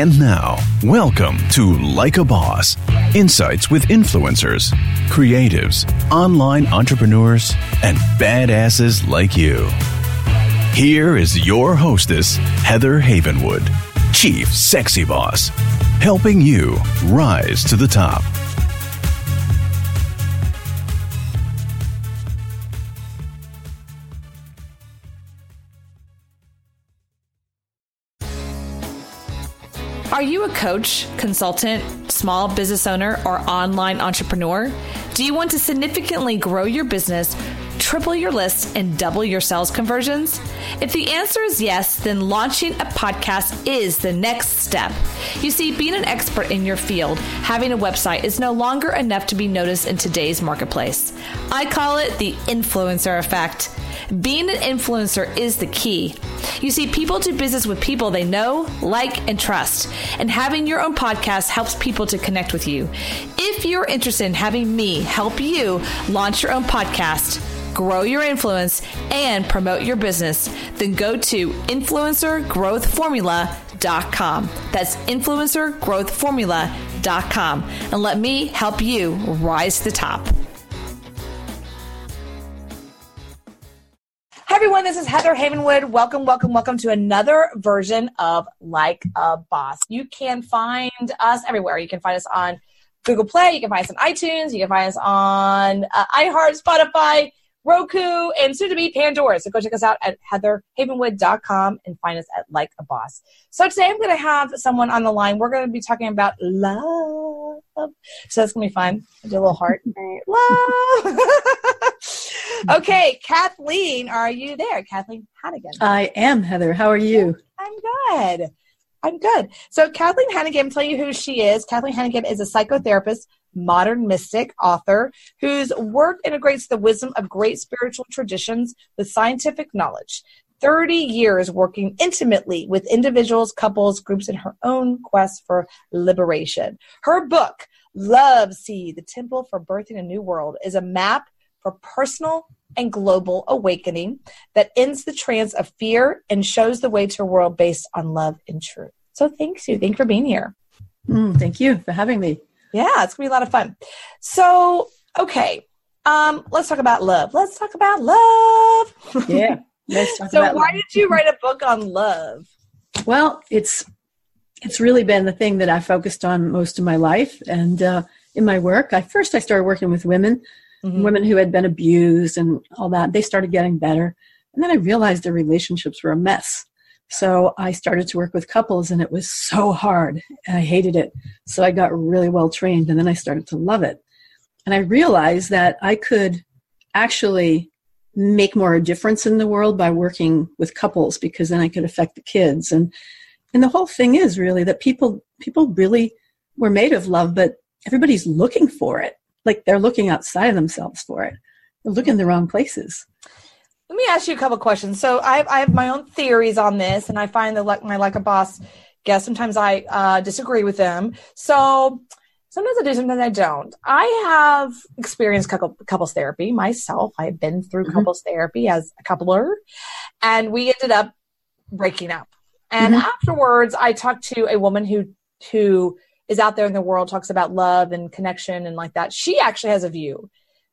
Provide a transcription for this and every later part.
And now, welcome to Like a Boss Insights with influencers, creatives, online entrepreneurs, and badasses like you. Here is your hostess, Heather Havenwood, Chief Sexy Boss, helping you rise to the top. Are you a coach, consultant, small business owner, or online entrepreneur? Do you want to significantly grow your business, triple your list, and double your sales conversions? If the answer is yes, then launching a podcast is the next step. You see, being an expert in your field, having a website is no longer enough to be noticed in today's marketplace. I call it the influencer effect. Being an influencer is the key. You see, people do business with people they know, like, and trust. And having your own podcast helps people to connect with you. If you're interested in having me help you launch your own podcast, grow your influence, and promote your business, then go to influencergrowthformula.com. That's influencergrowthformula.com. And let me help you rise to the top. Hi, everyone. This is Heather Havenwood. Welcome, welcome, welcome to another version of Like a Boss. You can find us everywhere. You can find us on Google Play. You can find us on iTunes. You can find us on uh, iHeart, Spotify, Roku, and soon to be Pandora. So go check us out at heatherhavenwood.com and find us at Like a Boss. So today I'm going to have someone on the line. We're going to be talking about love. So that's going to be fun. I do a little heart. love. okay, Kathleen, are you there? Kathleen Hanagan. I am, Heather. How are you? I'm good. I'm good. So Kathleen Hanagan, I'm telling you who she is. Kathleen Hanagan is a psychotherapist, modern mystic, author whose work integrates the wisdom of great spiritual traditions with scientific knowledge. 30 years working intimately with individuals, couples, groups in her own quest for liberation. Her book, Love Seed, The Template for Birthing a New World, is a map for personal and global awakening that ends the trance of fear and shows the way to a world based on love and truth. So thanks you. Thank you for being here. Mm, thank you for having me. Yeah, it's gonna be a lot of fun. So, okay. Um, let's talk about love. Let's talk about love. Yeah. Let's talk so about why love. did you write a book on love? Well, it's it's really been the thing that I focused on most of my life, and uh, in my work, I first I started working with women, Mhm. women who had been abused and all that. They started getting better, and then I realized their relationships were a mess. So I started to work with couples, and it was so hard, I hated it. So I got really well trained, and then I started to love it. And I realized that I could actually make more difference in the world by working with couples because then I could affect the kids and and the whole thing is really that people people really were made of love but everybody's looking for it like they're looking outside of themselves for it they're looking in the wrong places me ask you a couple questions. So I have, I have my own theories on this, and I find that like my like a boss guests sometimes I uh, disagree with them. So sometimes I do, sometimes I don't. I have experienced couple, couples therapy myself. I've been through Mhm. couples therapy as a coupler, and we ended up breaking up. And Mhm. afterwards, I talked to a woman who who is out there in the world talks about love and connection and like that. She actually has a view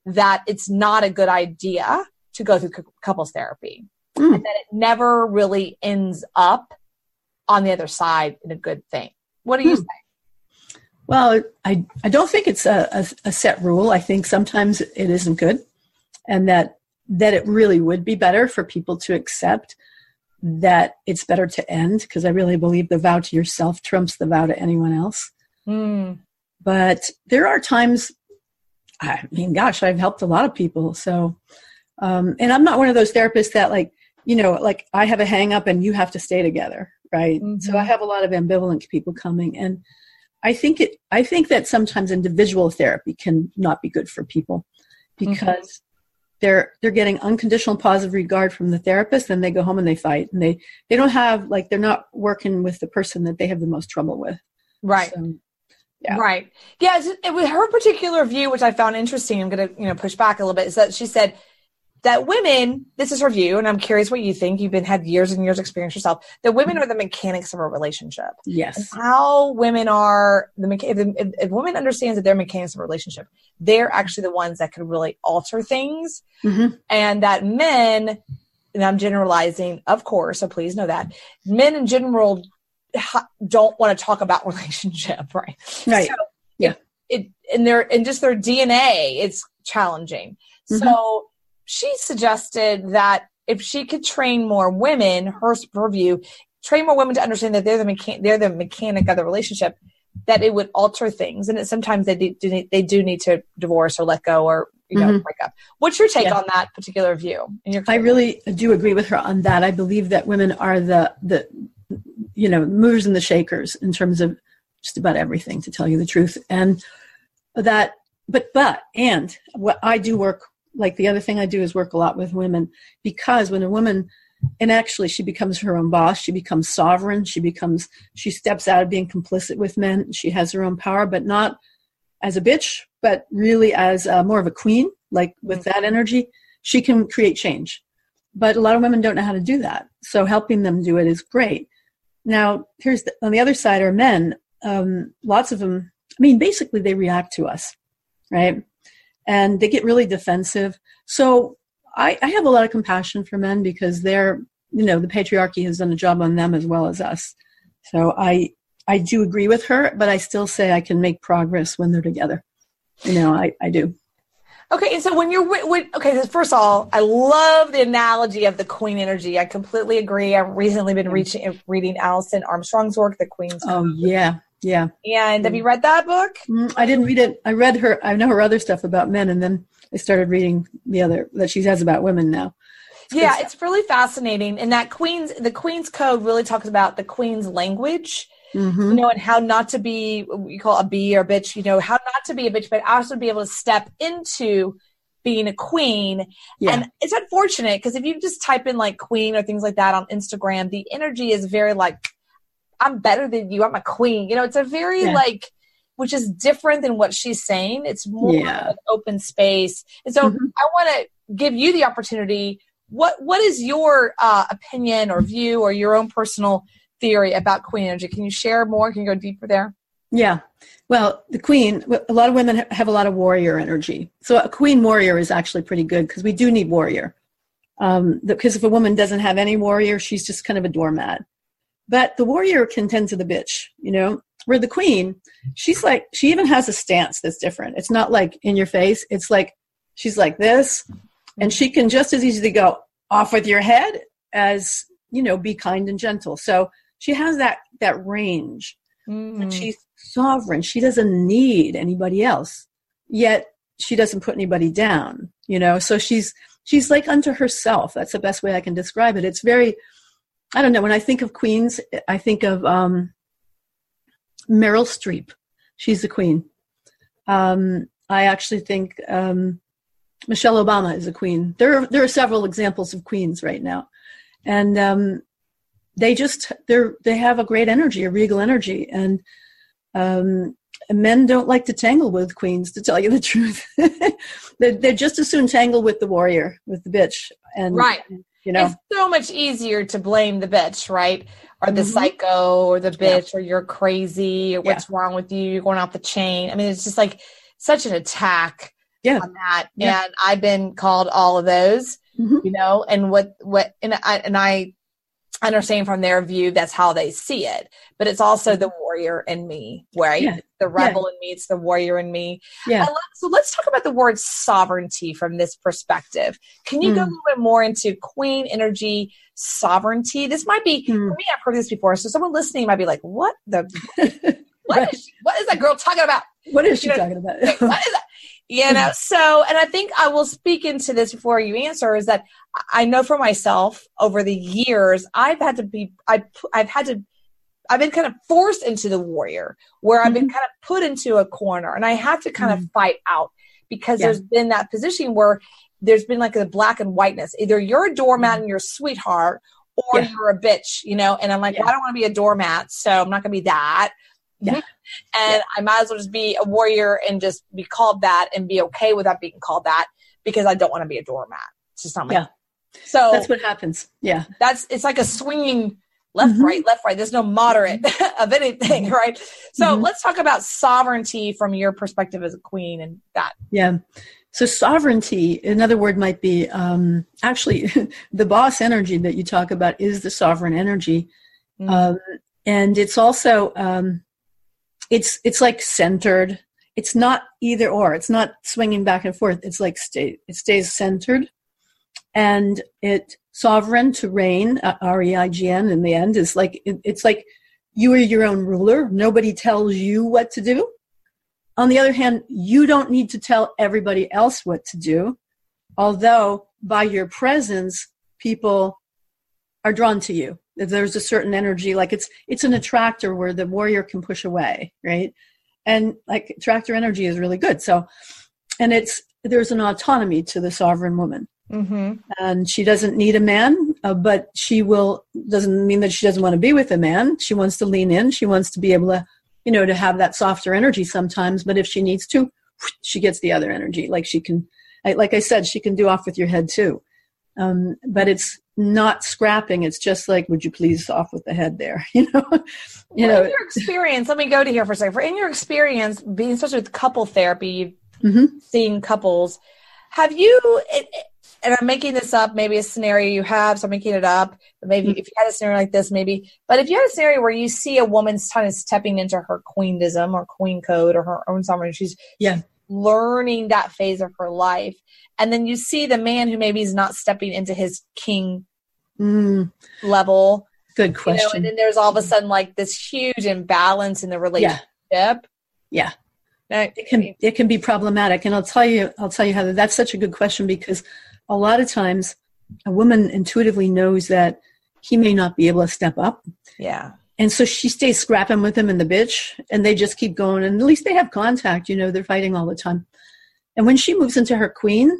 that it's not a good idea to go through cou- couples therapy Mm. and that it never really ends up on the other side in a good thing. What do you Hmm. say? well i i don't think it's a, a, a set rule i think sometimes it isn't good and that that it really would be better for people to accept that it's better to end because i really believe the vow to yourself trumps the vow to anyone else Mm, but there are times i mean gosh i've helped a lot of people so um, and i'm not one of those therapists that like you know like i have a hang up and you have to stay together right so Mhm. i have a lot of ambivalent people coming and i think it i think that sometimes individual therapy can not be good for people because they're they're getting unconditional positive regard from the therapist then they go home and they fight and they they don't have like they're not working with the person that they have the most trouble with right. So, Yeah. Right. Yeah. It, with her particular view, which I found interesting, I'm going to you know push back a little bit, is that she said that women, this is her view, and I'm curious what you think. You've been had years and years experience yourself. That women are the mechanics of a relationship. Yes. And how women are the if, if, if women understands that they're mechanics of a relationship, they're actually the ones that can really alter things, Mm-hmm. and that men, and I'm generalizing, of course, so please know that men in general don't want to talk about relationship, right? Right. So Yeah. It, it in their in just their DNA, it's challenging. Mhm. So she suggested that if she could train more women, her, her view, train more women to understand that they're the mechan- they're the mechanic of the relationship, that it would alter things, and that sometimes they do, do need, they do need to divorce or let go or you know Mhm. break up. What's your take Yeah. on that particular view? I really do agree with her on that. I believe that women are the the you know movers and the shakers in terms of just about everything, to tell you the truth. And that, but but and what I do work like the other thing I do is work a lot with women because when a woman and actually she becomes her own boss she becomes sovereign she becomes she steps out of being complicit with men she has her own power but not as a bitch but really as uh, more of a queen like with that energy she can create change. But a lot of women don't know how to do that. So helping them do it is great. Now here's the, on the other side are men. Um, lots of them i mean basically they react to us right and they get really defensive so I, I have a lot of compassion for men because they're you know the patriarchy has done a job on them as well as us so i i do agree with her but i still say i can make progress when they're together you know i, I do Okay, and so when you're with, with okay, so first of all, I love the analogy of the queen energy. I completely agree. I've recently been mm. reaching, reading Alison Armstrong's work, The Queen's. oh yeah yeah. And have you read that book? Mm, i didn't read it. I read her i know her other stuff about men and then i started reading the other that she has about women now. Yeah, it's really fascinating. And that Queen's, the Queen's Code really talks about the Queen's language, hmm you know, and how not to be, what you call a bee or a bitch, you know, how not to be a bitch, but also be able to step into being a queen. yeah. And it's unfortunate because if you just type in like queen or things like that on Instagram, the energy is very like, I'm better than you. I'm a queen. You know, it's a very Yeah. like, which is different than what she's saying. It's more Yeah. open space. And so Mhm. I want to give you the opportunity. What What is your uh, opinion or view or your own personal theory about queen energy? Can you share more? Can you go deeper there? Yeah. Well, the queen, a lot of women have a lot of warrior energy. So a queen warrior is actually pretty good because we do need warrior. Um, because if a woman doesn't have any warrior, she's just kind of a doormat. But the warrior can tend to the bitch, you know? Where the queen, she's like, she even has a stance that's different. It's not like in your face. It's like, she's like this. And she can just as easily go off with your head as, you know, be kind and gentle. So she has that, that range Mm. but she's sovereign she doesn't need anybody else yet she doesn't put anybody down you know so she's she's like unto herself that's the best way i can describe it it's very i don't know. When i think of queens i think of um meryl streep. She's the queen. Um i actually think um michelle obama is a queen. There are there are several examples of queens right now. And um they just they're they have a great energy a regal energy. And um men don't like to tangle with queens to tell you the truth. They're, they're just as soon tangle with the warrior with the bitch. And Right. You know It's so much easier to blame the bitch, right? Or the Mhm. psycho or the Yeah. bitch or you're crazy or Yeah. what's wrong with you? You're going off the chain. I mean, it's just like such an attack Yeah. on that. Yeah. And I've been called all of those, Mhm. you know, and what, what, and I, and I understand from their view, that's how they see it. But it's also the warrior in me, right? Mm-hmm. Yeah. The rebel in me, it's the warrior in me. yeah love- so let's talk about the word sovereignty from this perspective. Can you go a Hmm. little bit more into queen energy sovereignty? This might be Hmm. for me. I've heard this before, so someone listening might be like, "What the? What, Right. is, she, what is that girl talking about? what is she you know, talking about what is that?" You know. So, and I think I will speak into this before you answer. Is that I know for myself over the years, I've had to be, I, I've had to I've been kind of forced into the warrior where I've been mm-hmm. kind of put into a corner and I have to kind of mm-hmm. fight out because Yeah. there's been that position where there's been like a black and whiteness. Either you're a doormat mm-hmm. and you're a sweetheart or Yeah. you're a bitch, you know, and I'm like, Yeah. well, I don't want to be a doormat, so I'm not going to be that. Yeah. And I might as well just be a warrior and just be called that and be okay with that being called that because I don't want to be a doormat. It's just not my. Yeah. So That's what happens. Yeah. that's it's like a swinging left Mhm. right left right there's no moderate of anything right so Mhm. let's talk about sovereignty from your perspective as a queen and that Yeah. So sovereignty, another word might be um, actually the boss energy that you talk about is the sovereign energy, Mm. um, and it's also um, it's it's like centered. It's not either or. It's not swinging back and forth. It's like stay. It stays centered, and it sovereign to reign. Uh, R e i g n. In the end, is like it, it's like you are your own ruler. Nobody tells you what to do. On the other hand, you don't need to tell everybody else what to do, although by your presence, people are drawn to you. There's a certain energy, like it's it's an attractor where the warrior can push away, right? And like attractor energy is really good. So, and it's there's an autonomy to the sovereign woman, mm-hmm. and she doesn't need a man, uh, but she will. Doesn't mean that she doesn't want to be with a man. She wants to lean in. She wants to be able to you know, to have that softer energy sometimes. But if she needs to, she gets the other energy. Like she can, I, like I said, she can do off with your head too. Um, but it's not scrapping. It's just like, would you please off with the head there? You know, you Well, know. in your experience let me go to here for a second for in your experience being especially with couple therapy Mhm. seeing couples have you it, it- and i'm making this up maybe a scenario you have so i'm making it up but maybe Mm-hmm. if you had a scenario like this maybe but if you had a scenario where you see a woman's kind of stepping into her queendism or queen code or her own sovereign she's Yeah. Learning that phase of her life and then you see the man who maybe is not stepping into his king Mm, level good you know, question. and then there's all of a sudden like this huge imbalance in the relationship. Yeah. yeah. it can it can be problematic and i'll tell you i'll tell you how that's such a good question because a lot of times a woman intuitively knows that he may not be able to step up yeah. And so she stays scrapping with him and the bitch and they just keep going and at least they have contact you know they're fighting all the time. And when she moves into her queen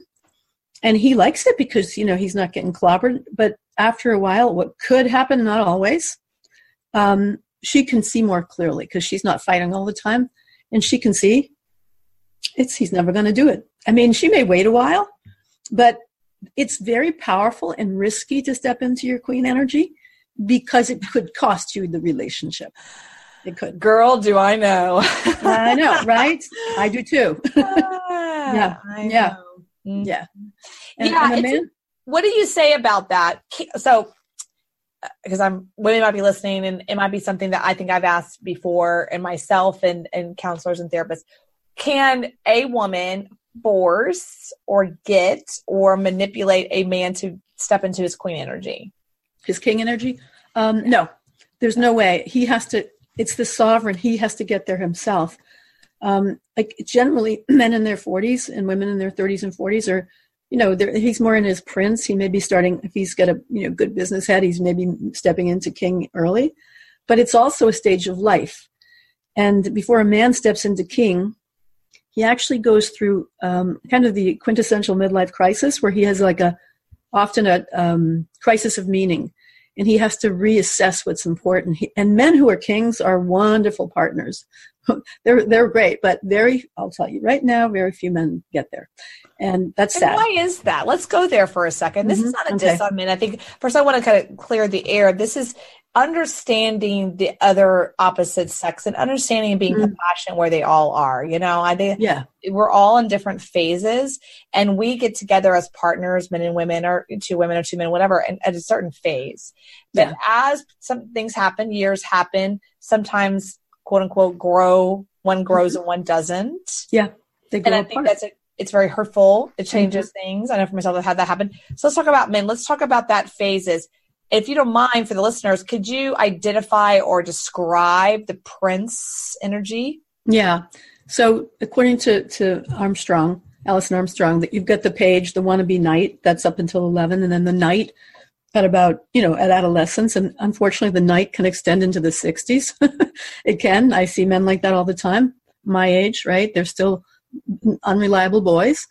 and he likes it because you know he's not getting clobbered but after a while what could happen not always um, she can see more clearly because she's not fighting all the time and she can see it's he's never going to do it. I mean she may wait a while but it's very powerful and risky to step into your queen energy because it could cost you the relationship it could Girl, do I know. i know right i do too yeah. I yeah. know. Mm. yeah and, Yeah, and man What do you say about that? So, because I'm women might be listening, and it might be something that I think I've asked before, and myself and and counselors and therapists. Can a woman force or get or manipulate a man to step into his queen energy? His king energy? Um, no. There's no way. He has to it's the sovereign. He has to get there himself. Um, like generally men in their 40s and women in their 30s and 40s are you know he's more in his prince. He may be starting if he's got a you know good business head he's maybe stepping into king early. But it's also a stage of life. And before a man steps into king he actually goes through um, kind of the quintessential midlife crisis where he has like a often a um, crisis of meaning and he has to reassess what's important he, and men who are kings are wonderful partners they're they're great but very i'll tell you right now very few men get there and that's And sad why is that? Let's go there for a 2nd This is Mhm, not a okay. diss on men. I think first I want to kind of clear the air. This is understanding the other opposite sex and understanding and being Mhm. compassionate where they all are. You know, I think yeah we're all in different phases and we get together as partners, men and women or two women or two men, whatever, and at a certain phase. But Yeah. as some things happen, years happen, sometimes quote unquote grow, one grows and one doesn't yeah they go and I apart. think that's a, it's very hurtful. It changes things. I know for myself I've had that happen. So let's talk about men. Let's talk about that phases. If you don't mind, for the listeners, could you identify or describe the Prince energy? Yeah. So according to, to Armstrong, Alison Armstrong, that you've got the page, the wannabe knight, that's up until 11, and then the knight at about, you know, at adolescence. And unfortunately, the knight can extend into the 60s. it can. I see men like that all the time, my age, right? They're still unreliable boys.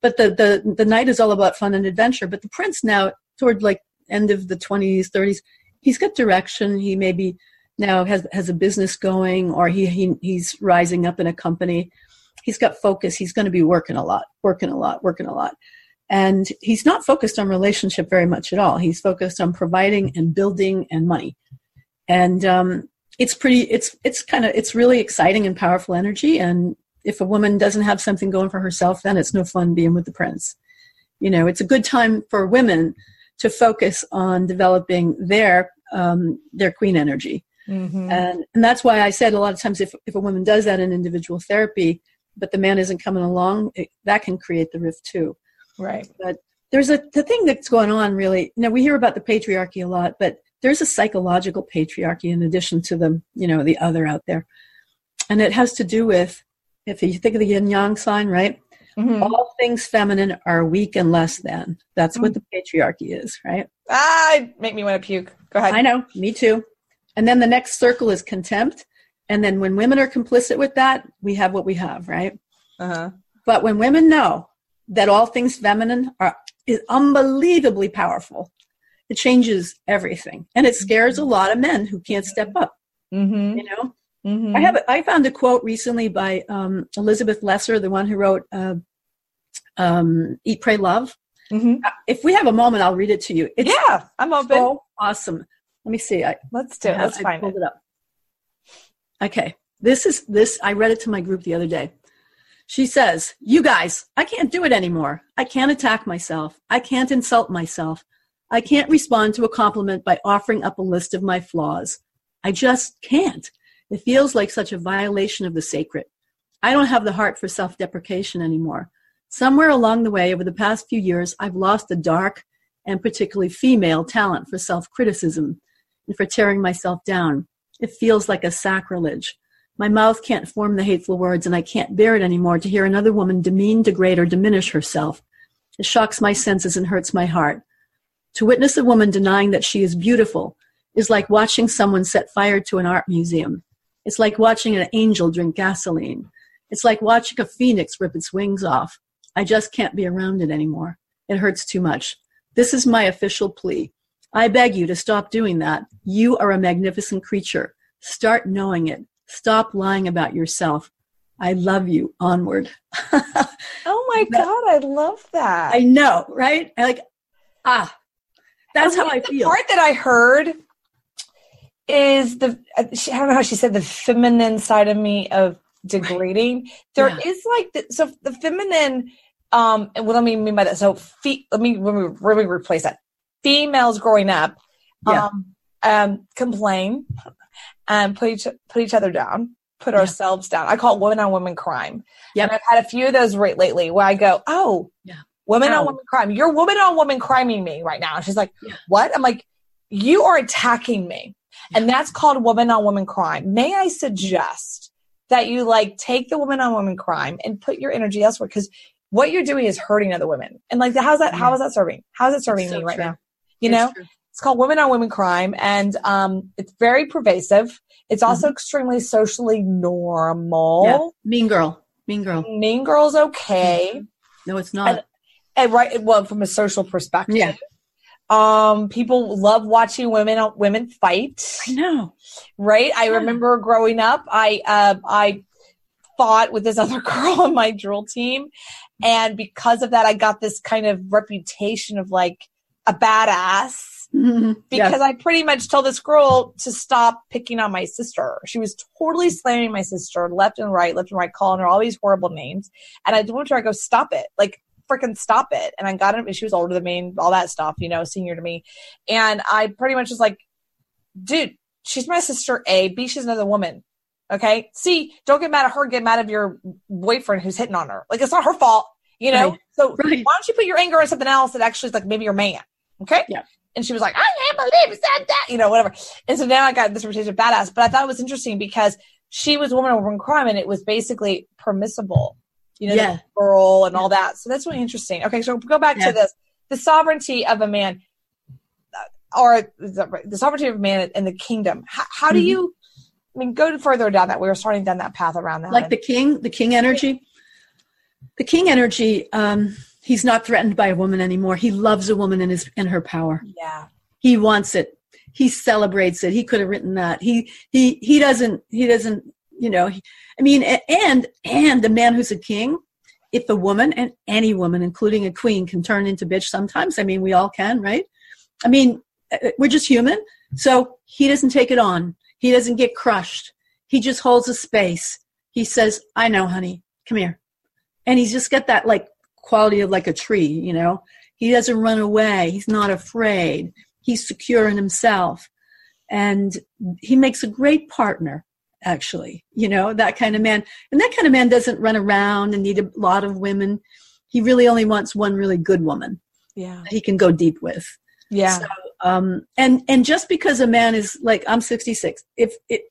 But the, the, the knight is all about fun and adventure. But the prince now, toward like end of the 20s, 30s, he's got direction. He maybe now has has a business going or he, he he's rising up in a company he's got focus he's going to be working a lot working a lot working a lot And he's not focused on relationship very much at all. He's focused on providing and building and money. And um, it's pretty, it's, it's kind of, it's really exciting and powerful energy. And if a woman doesn't have something going for herself, then it's no fun being with the prince. You know, it's a good time for women to focus on developing their um, their queen energy. Mm-hmm. And, and that's why I said a lot of times if, if a woman does that in individual therapy, but the man isn't coming along, it, that can create the rift too. Right. But there's a the thing that's going on really. You know, we hear about the patriarchy a lot, but there's a psychological patriarchy in addition to the you know the other out there, and it has to do with if you think of the yin yang sign, right? Mm-hmm. All things feminine are weak and less than. That's mm-hmm. what the patriarchy is, right? Ah, make me want to puke. Go ahead. I know, me too. And then the next circle is contempt. And then when women are complicit with that, we have what we have, right? Uh-huh. But when women know that all things feminine are is unbelievably powerful, it changes everything, and it scares a lot of men who can't step up. Mm-hmm. You know, mm-hmm. I have I found a quote recently by um, Elizabeth Lesser, the one who wrote uh, um, "Eat, Pray, Love." Mm-hmm. Uh, if we have a moment, I'll read it to you. It's yeah, I'm open. So awesome. Let me see. I, Let's do it. Let's I find it. it up. Okay, this is this. I read it to my group the other day. She says, You guys, I can't do it anymore. I can't attack myself. I can't insult myself. I can't respond to a compliment by offering up a list of my flaws. I just can't. It feels like such a violation of the sacred. I don't have the heart for self deprecation anymore. Somewhere along the way, over the past few years, I've lost the dark and particularly female talent for self criticism and for tearing myself down. It feels like a sacrilege. My mouth can't form the hateful words, and I can't bear it anymore to hear another woman demean, degrade, or diminish herself. It shocks my senses and hurts my heart. To witness a woman denying that she is beautiful is like watching someone set fire to an art museum. It's like watching an angel drink gasoline. It's like watching a phoenix rip its wings off. I just can't be around it anymore. It hurts too much. This is my official plea. I beg you to stop doing that. You are a magnificent creature. Start knowing it. Stop lying about yourself. I love you. Onward. oh my God, I love that. I know, right? Like, ah, that's how I the feel. part that I heard is the, I don't know how she said the feminine side of me of degrading. Right. There yeah. is like, the, so the feminine, um, and what do I mean by that? So, fe- let me, let me, let me replace that. Females growing up, yeah. um, um, complain and put each put each other down, put yeah. ourselves down. I call it women on women crime. Yeah, I've had a few of those right lately where I go, oh, yeah, women Ow. on women crime. You're woman on woman criming me right now. And she's like, yeah. what? I'm like, you are attacking me. And that's called woman on woman crime. May I suggest that you like take the woman on woman crime and put your energy elsewhere because what you're doing is hurting other women. And like, how's that? How is that serving? How is it serving so me right true. now? You it's know, true. It's called Women on Women Crime, and um, it's very pervasive. It's also mm-hmm. extremely socially normal. Yeah. Mean Girl. Mean Girl. Mean Girl's okay. No, it's not. And, and right, well, from a social perspective. Yeah. Um, people love watching women women fight. I know. Right? I remember growing up, I uh, I fought with this other girl on my drill team. And because of that, I got this kind of reputation of like a badass Mm-hmm. Because I pretty much told this girl to stop picking on my sister. She was totally slamming my sister left and right, left and right, calling her all these horrible names. And I told her, I go, stop it. Like, freaking stop it. And I got her, she was older than me and all that stuff, you know, senior to me. And I pretty much was like, dude, she's my sister, A. B, she's another woman. Okay. C, don't get mad at her, get mad at your boyfriend who's hitting on her. Like, it's not her fault, you know? Right. So right. why don't you put your anger on something else that actually is like maybe your man? Okay. Yeah. And she was like, I can't believe you said that, you know, whatever. And so now I got this reputation of badass. But I thought it was interesting because she was a woman over in crime and it was basically permissible, you know, yeah. girl and all that. So that's really interesting. Okay, so go back yeah. to this. The sovereignty of a man uh, or the, the sovereignty of a man in the kingdom. How, how do mm-hmm. you, I mean, go further down that. We were starting down that path around that. Like the king, the king energy. The king energy, um, he's not threatened by a woman anymore. He loves a woman in his in her power. Yeah. He wants it. He celebrates it. He could have written that. He he he doesn't he doesn't you know I mean and and the man who's a king if a woman and any woman, including a queen, can turn into bitch sometimes, I mean, we all can, right? I mean, uh, we're just human. So he doesn't take it on. He doesn't get crushed. He just holds a space. He says, I know, honey, come here. And he's just got that like quality of like a tree, you know? He doesn't run away. He's not afraid. He's secure in himself. And he makes a great partner, actually, you know, that kind of man. And that kind of man doesn't run around and need a lot of women. He really only wants one really good woman. Yeah. He can go deep with. Yeah. So, um, and and just because a man is like I'm 66, if it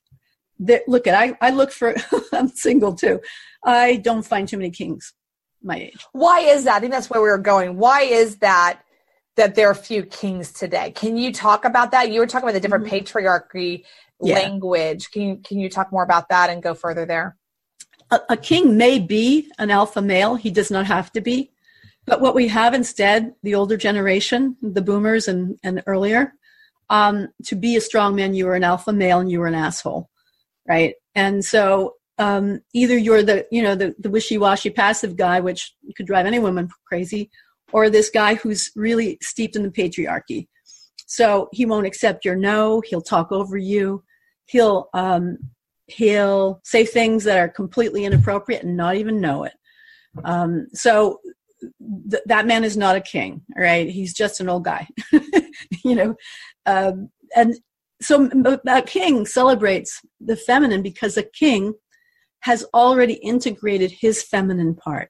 that look at I I look for I'm single too. I don't find too many kings my age. Why is that? I think that's where we were going. Why is that that there are few kings today? Can you talk about that? You were talking about the different Mhm. patriarchy Yeah. language. Can you can you talk more about that and go further there? A, a king may be an alpha male. He does not have to be. But what we have instead, the older generation, the boomers and, and earlier, um, to be a strong man, you were an alpha male and you were an asshole, right? And so um, either you're the you know the, the wishy-washy passive guy, which could drive any woman crazy, or this guy who's really steeped in the patriarchy. So he won't accept your no. He'll talk over you. He'll um, he'll say things that are completely inappropriate and not even know it. Um, so th- that man is not a king, all right? He's just an old guy, you know. Um, and so a king celebrates the feminine because a king has already integrated his feminine part,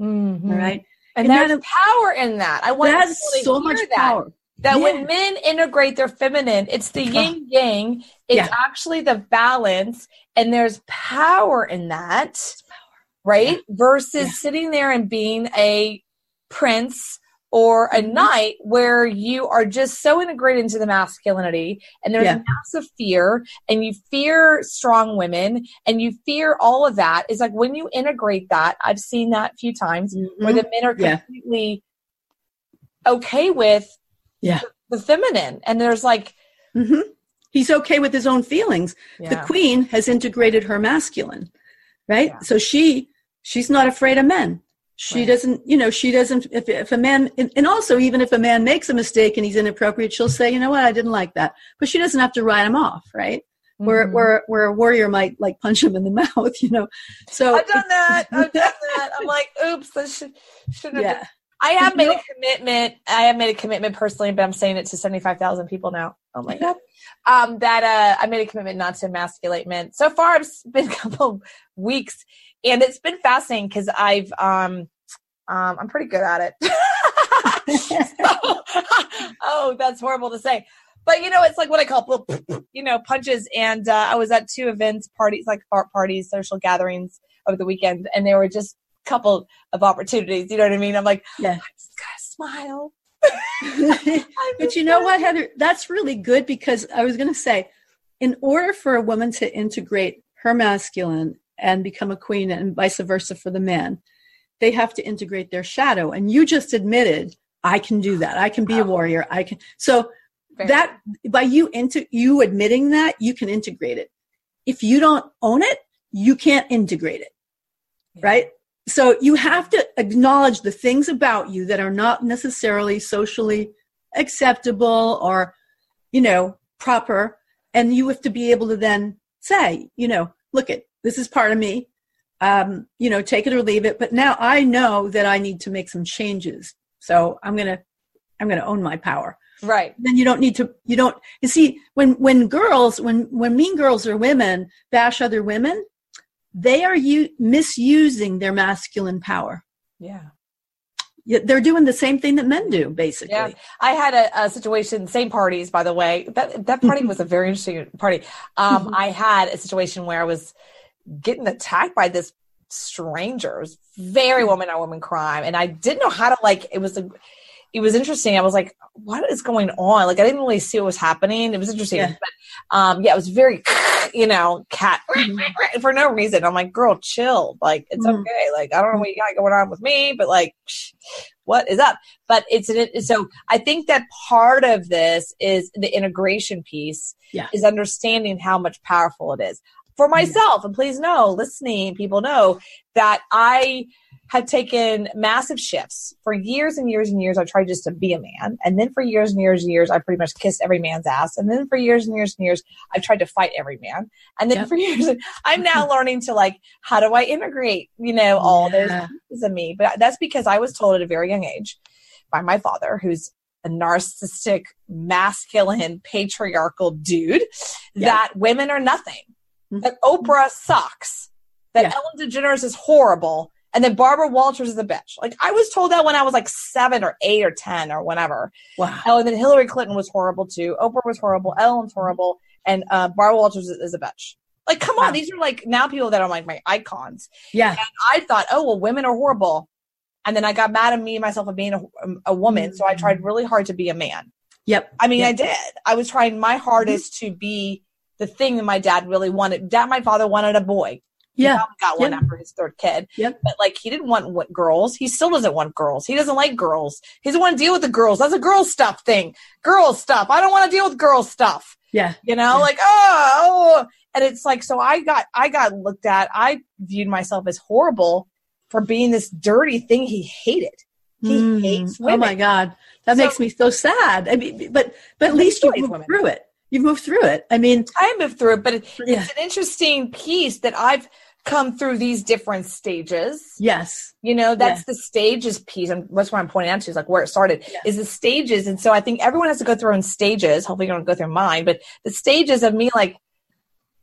Mm-hmm. all right? And, And there's that- power in that. I want people to so much that. power. That Yeah. when men integrate their feminine, it's the yin yang. It's Yeah. actually the balance, and there's power in that, power. right? Versus sitting there and being a prince or a Mhm. knight where you are just so integrated into the masculinity and there's Yeah. massive fear and you fear strong women and you fear all of that is like when you integrate that i've seen that a few times where Mhm. the men are Yeah. completely okay with Yeah. the feminine and there's like Mhm. He's okay with his own feelings. yeah, the queen has integrated her masculine right Yeah. so she she's not afraid of men she Right. doesn't you know she doesn't if, if a man and also even if a man makes a mistake and he's inappropriate she'll say you know what i didn't like that but she doesn't have to write him off right where Mhm. where where a warrior might like punch him in the mouth you know so i've done that i've done that i'm like oops that should should have yeah I have made a commitment. I have made a commitment personally, but I'm saying it to 75,000 people now. Oh my God. Um, that, uh, I made a commitment not to emasculate men. So far, it's been a couple weeks and it's been fascinating because I've, um, um, I'm pretty good at it. oh, that's horrible to say. But you know, it's like what I call you know, punches. And uh, I was at two events, parties, like art parties, social gatherings over the weekend, and there were just a couple of opportunities. You know what I mean? I'm like, yeah I just gotta smile. but you know what heather that's really good because i was going to say in order for a woman to integrate her masculine and become a queen and vice versa for the man. They have to integrate their shadow. And you just admitted i can do that. I can be a warrior. I can so Very that by you into you admitting that you can integrate it. If you don't own it you can't integrate it Yeah. right? So you have to acknowledge the things about you that are not necessarily socially acceptable or you know proper. And you have to be able to then say you know look it this is part of me um, you know take it or leave it but now i know that i need to make some changes so i'm gonna i'm gonna own my power Right. then you don't need to you don't you see when when girls when when mean girls or women bash other women they are you misusing their masculine power Yeah. Yeah, they're doing the same thing that men do basically Yeah. I had a, a situation, same parties, by the way. That that party was a very interesting party. Um, Mhm. I had a situation where I was getting attacked by this stranger. It was very woman on woman crime, and I didn't know how to like. It was a, it was interesting. I was like, "What is going on?" Like I didn't really see what was happening. It was interesting, Yeah. but um, yeah, it was very, you know, cat Mhm. for no reason. I'm like, "Girl, chill. Like it's Mhm. okay. Like I don't know what you got going on with me, but like." What is up? But it's an, so I think that part of this is the integration piece Yeah. is understanding how much powerful it is. For myself. And please know, listening people know that I have taken massive shifts for years and years and years. I tried just to be a man. And then for years and years and years, I pretty much kissed every man's ass. And then for years and years and years, I've tried to fight every man. And then yep. for years, I'm now learning to like, how do I integrate, you know, all yeah. those pieces of me? But that's because I was told at a very young age by my father, who's a narcissistic, masculine, patriarchal dude, that women are nothing. That Oprah sucks, that yeah. Ellen DeGeneres is horrible, and then Barbara Walters is a bitch. Like I was told that when I was like seven or eight or ten or whatever. Wow. Oh, and then Hillary Clinton was horrible too. Oprah was horrible. Ellen's horrible, and uh, Barbara Walters is, is a bitch. Like, come on, wow. these are like now people that are like my icons. Yeah. And I thought, oh well, women are horrible. And then I got mad at me myself of being a, a woman. So I tried mm-hmm. really hard to be a man. Yep. I mean, yep. I did. I was trying my hardest mm-hmm. to be the thing that my dad really wanted. Dad, my father wanted a boy. Yeah. got one yep. after his third kid. Yep. But like he didn't want what girls. He still doesn't want girls. He doesn't like girls. He doesn't want to deal with the girls. That's a girl stuff thing. Girl stuff. I don't want to deal with girl stuff. Yeah. You know, yeah. like, oh, oh, and it's like, so I got, I got looked at. I viewed myself as horrible for being this dirty thing he hated. He mm. hates women. Oh my God. That so, makes me so sad. I mean, but, but at least you women. through it. You've moved through it. I mean, I moved through it, but it, yeah. it's an interesting piece that I've come through these different stages. Yes. You know, that's yeah. the stages piece. And that's what I'm pointing out to is like where it started yeah. is the stages. And so I think everyone has to go through in stages. Hopefully you don't go through mine, but the stages of me like,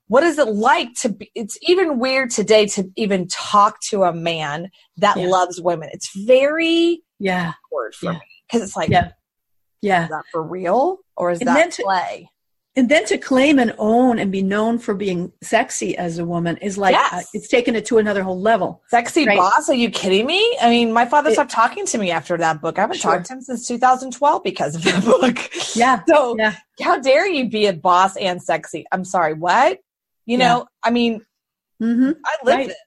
what is it like to be it's even weird today to even talk to a man that yeah. loves women it's very yeah awkward for me because it's like yeah yeah is that for real or is and that to, play and then to claim and own and be known for being sexy as a woman is like yes. uh, it's taken it to another whole level sexy right? boss are you kidding me i mean my father it, stopped talking to me after that book i haven't sure. talked to him since 2012 because of that book yeah so yeah. how dare you be a boss and sexy i'm sorry what you know, yeah. I mean, mm-hmm. I live right. this.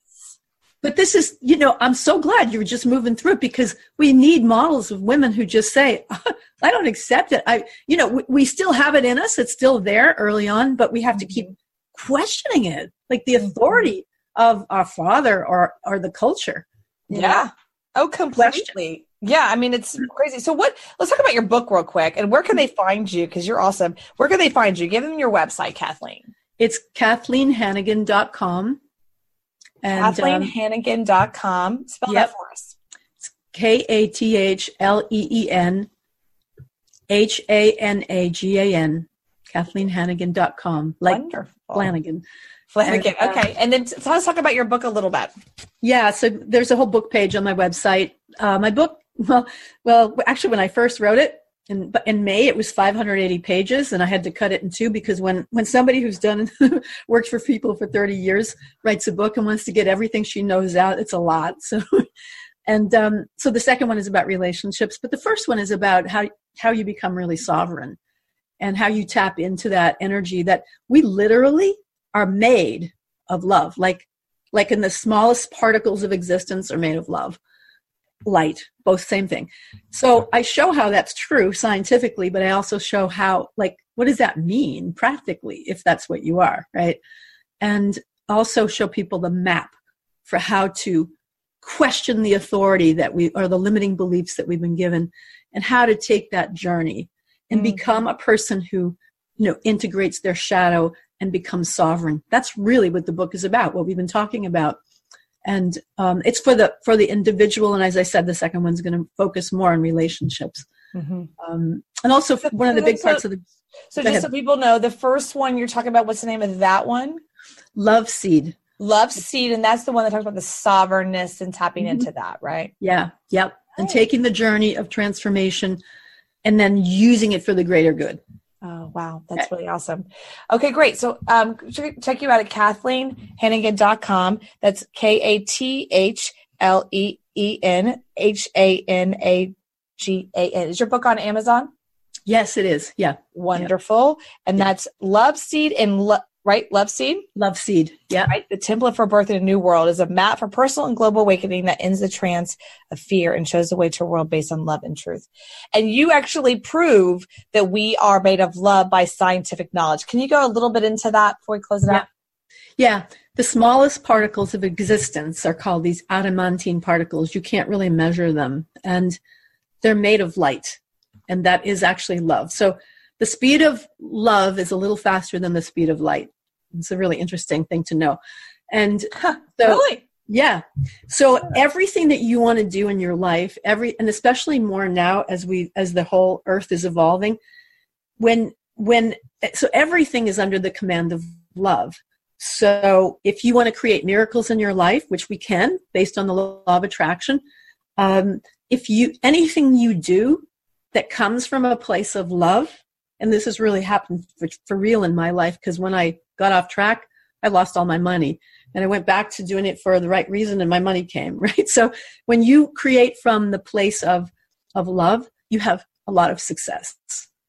But this is, you know, I'm so glad you're just moving through it because we need models of women who just say, I don't accept it. I, you know, we, we, still have it in us. It's still there early on, but we have to keep questioning it, like the mm-hmm. authority of our father or, or the culture. Yeah. Oh, completely. Question. Yeah, I mean it's crazy. So what let's talk about your book real quick and where can they find you cuz you're awesome. Where can they find you? Give them your website, Kathleen. It's KathleenHanagan.com. And, KathleenHanagan.com. Um, Spell yep. that for us. K A T H L E E N H A N A G A N. KathleenHanagan.com. Like Wonderful. Flanagan. Flanagan. And, okay. And then so let's talk about your book a little bit. Yeah. So there's a whole book page on my website. Uh, my book, well, well, actually, when I first wrote it, in, in May it was 580 pages and I had to cut it in two because when, when somebody who's done worked for people for 30 years writes a book and wants to get everything she knows out, it's a lot. So, and um, so the second one is about relationships, but the first one is about how, how you become really sovereign and how you tap into that energy that we literally are made of love. Like, like in the smallest particles of existence are made of love light both same thing. So i show how that's true scientifically but i also show how like what does that mean practically if that's what you are right? And also show people the map for how to question the authority that we or the limiting beliefs that we've been given and how to take that journey and mm-hmm. become a person who you know integrates their shadow and becomes sovereign. That's really what the book is about what we've been talking about and um, it's for the for the individual and as i said the second one's going to focus more on relationships. Mm-hmm. um, and also so, one of the big so, parts of the so just ahead. so people know the first one you're talking about what's the name of that one? Love seed. Love seed and that's the one that talks about the sovereignness and tapping mm-hmm. into that right? Yeah yep. And taking the journey of transformation and then using it for the greater good Oh, wow. That's really awesome. Okay, great. So um, check you out at KathleenHanagan.com. That's K A T H L E E N H A N A G A N. Is your book on Amazon? Yes, it is. Yeah. Wonderful. Yeah. And that's Love Seed and Lo- right? Love Seed? Love Seed. Yeah. Right. The template for birth in a new world is a map for personal and global awakening that ends the trance of fear and shows the way to a world based on love and truth. And you actually prove that we are made of love by scientific knowledge. Can you go a little bit into that before we close it yeah. out? Yeah, the smallest particles of existence are called these adamantine particles. You can't really measure them, and they're made of light, and that is actually love. So the speed of love is a little faster than the speed of light. It's a really interesting thing to know. And so, really? Yeah. So everything that you want to do in your life, every and especially more now as we as the whole earth is evolving, when when so everything is under the command of love. So if you want to create miracles in your life, which we can based on the law of attraction, um, if you anything you do that comes from a place of love, and this has really happened for, for real in my life because when I got off track, I lost all my money. And I went back to doing it for the right reason and my money came, right? So when you create from the place of, of love, you have a lot of success.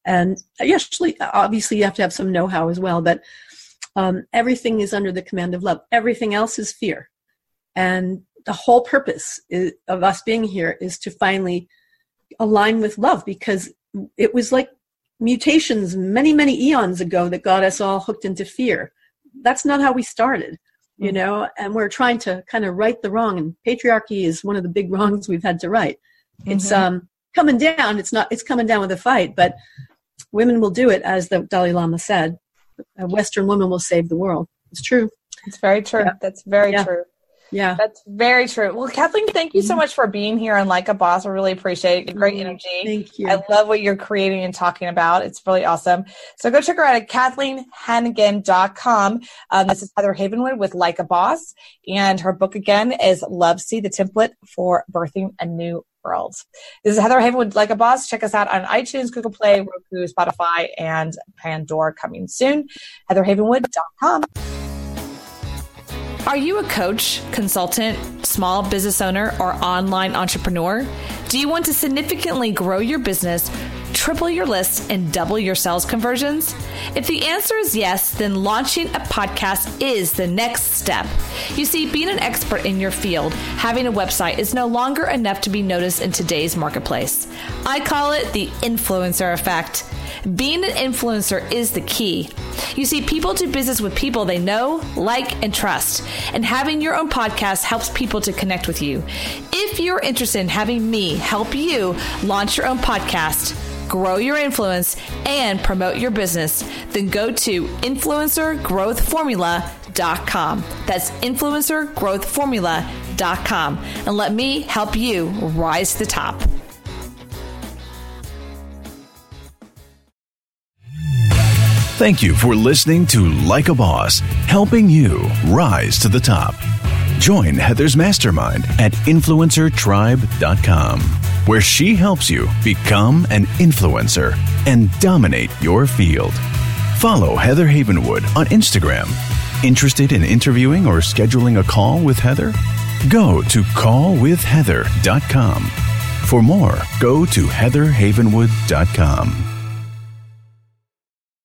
And actually, obviously, you have to have some know how as well, but um, everything is under the command of love. Everything else is fear. And the whole purpose is, of us being here is to finally align with love because it was like mutations many, many eons ago that got us all hooked into fear that's not how we started you mm-hmm. know and we're trying to kind of right the wrong and patriarchy is one of the big wrongs we've had to right it's mm-hmm. um coming down it's not it's coming down with a fight but women will do it as the dalai lama said a western woman will save the world it's true it's very true yeah. that's very yeah. true yeah. That's very true. Well, Kathleen, thank you so much for being here on Like a Boss. I really appreciate it. Great mm-hmm. energy. Thank you. I love what you're creating and talking about. It's really awesome. So go check her out at KathleenHanagan.com. Um, this is Heather Havenwood with Like a Boss. And her book again is Love See the template for birthing a new world. This is Heather Havenwood, Like a Boss. Check us out on iTunes, Google Play, Roku, Spotify, and Pandora coming soon. HeatherHavenwood.com. Are you a coach, consultant, small business owner, or online entrepreneur? Do you want to significantly grow your business, triple your list, and double your sales conversions? If the answer is yes, then launching a podcast is the next step. You see, being an expert in your field, having a website is no longer enough to be noticed in today's marketplace. I call it the influencer effect. Being an influencer is the key. You see, people do business with people they know, like, and trust. And having your own podcast helps people to connect with you. If you're interested in having me help you launch your own podcast, grow your influence, and promote your business, then go to influencergrowthformula.com. That's influencergrowthformula.com. And let me help you rise to the top. Thank you for listening to Like a Boss, helping you rise to the top. Join Heather's mastermind at influencertribe.com, where she helps you become an influencer and dominate your field. Follow Heather Havenwood on Instagram. Interested in interviewing or scheduling a call with Heather? Go to callwithheather.com. For more, go to heatherhavenwood.com.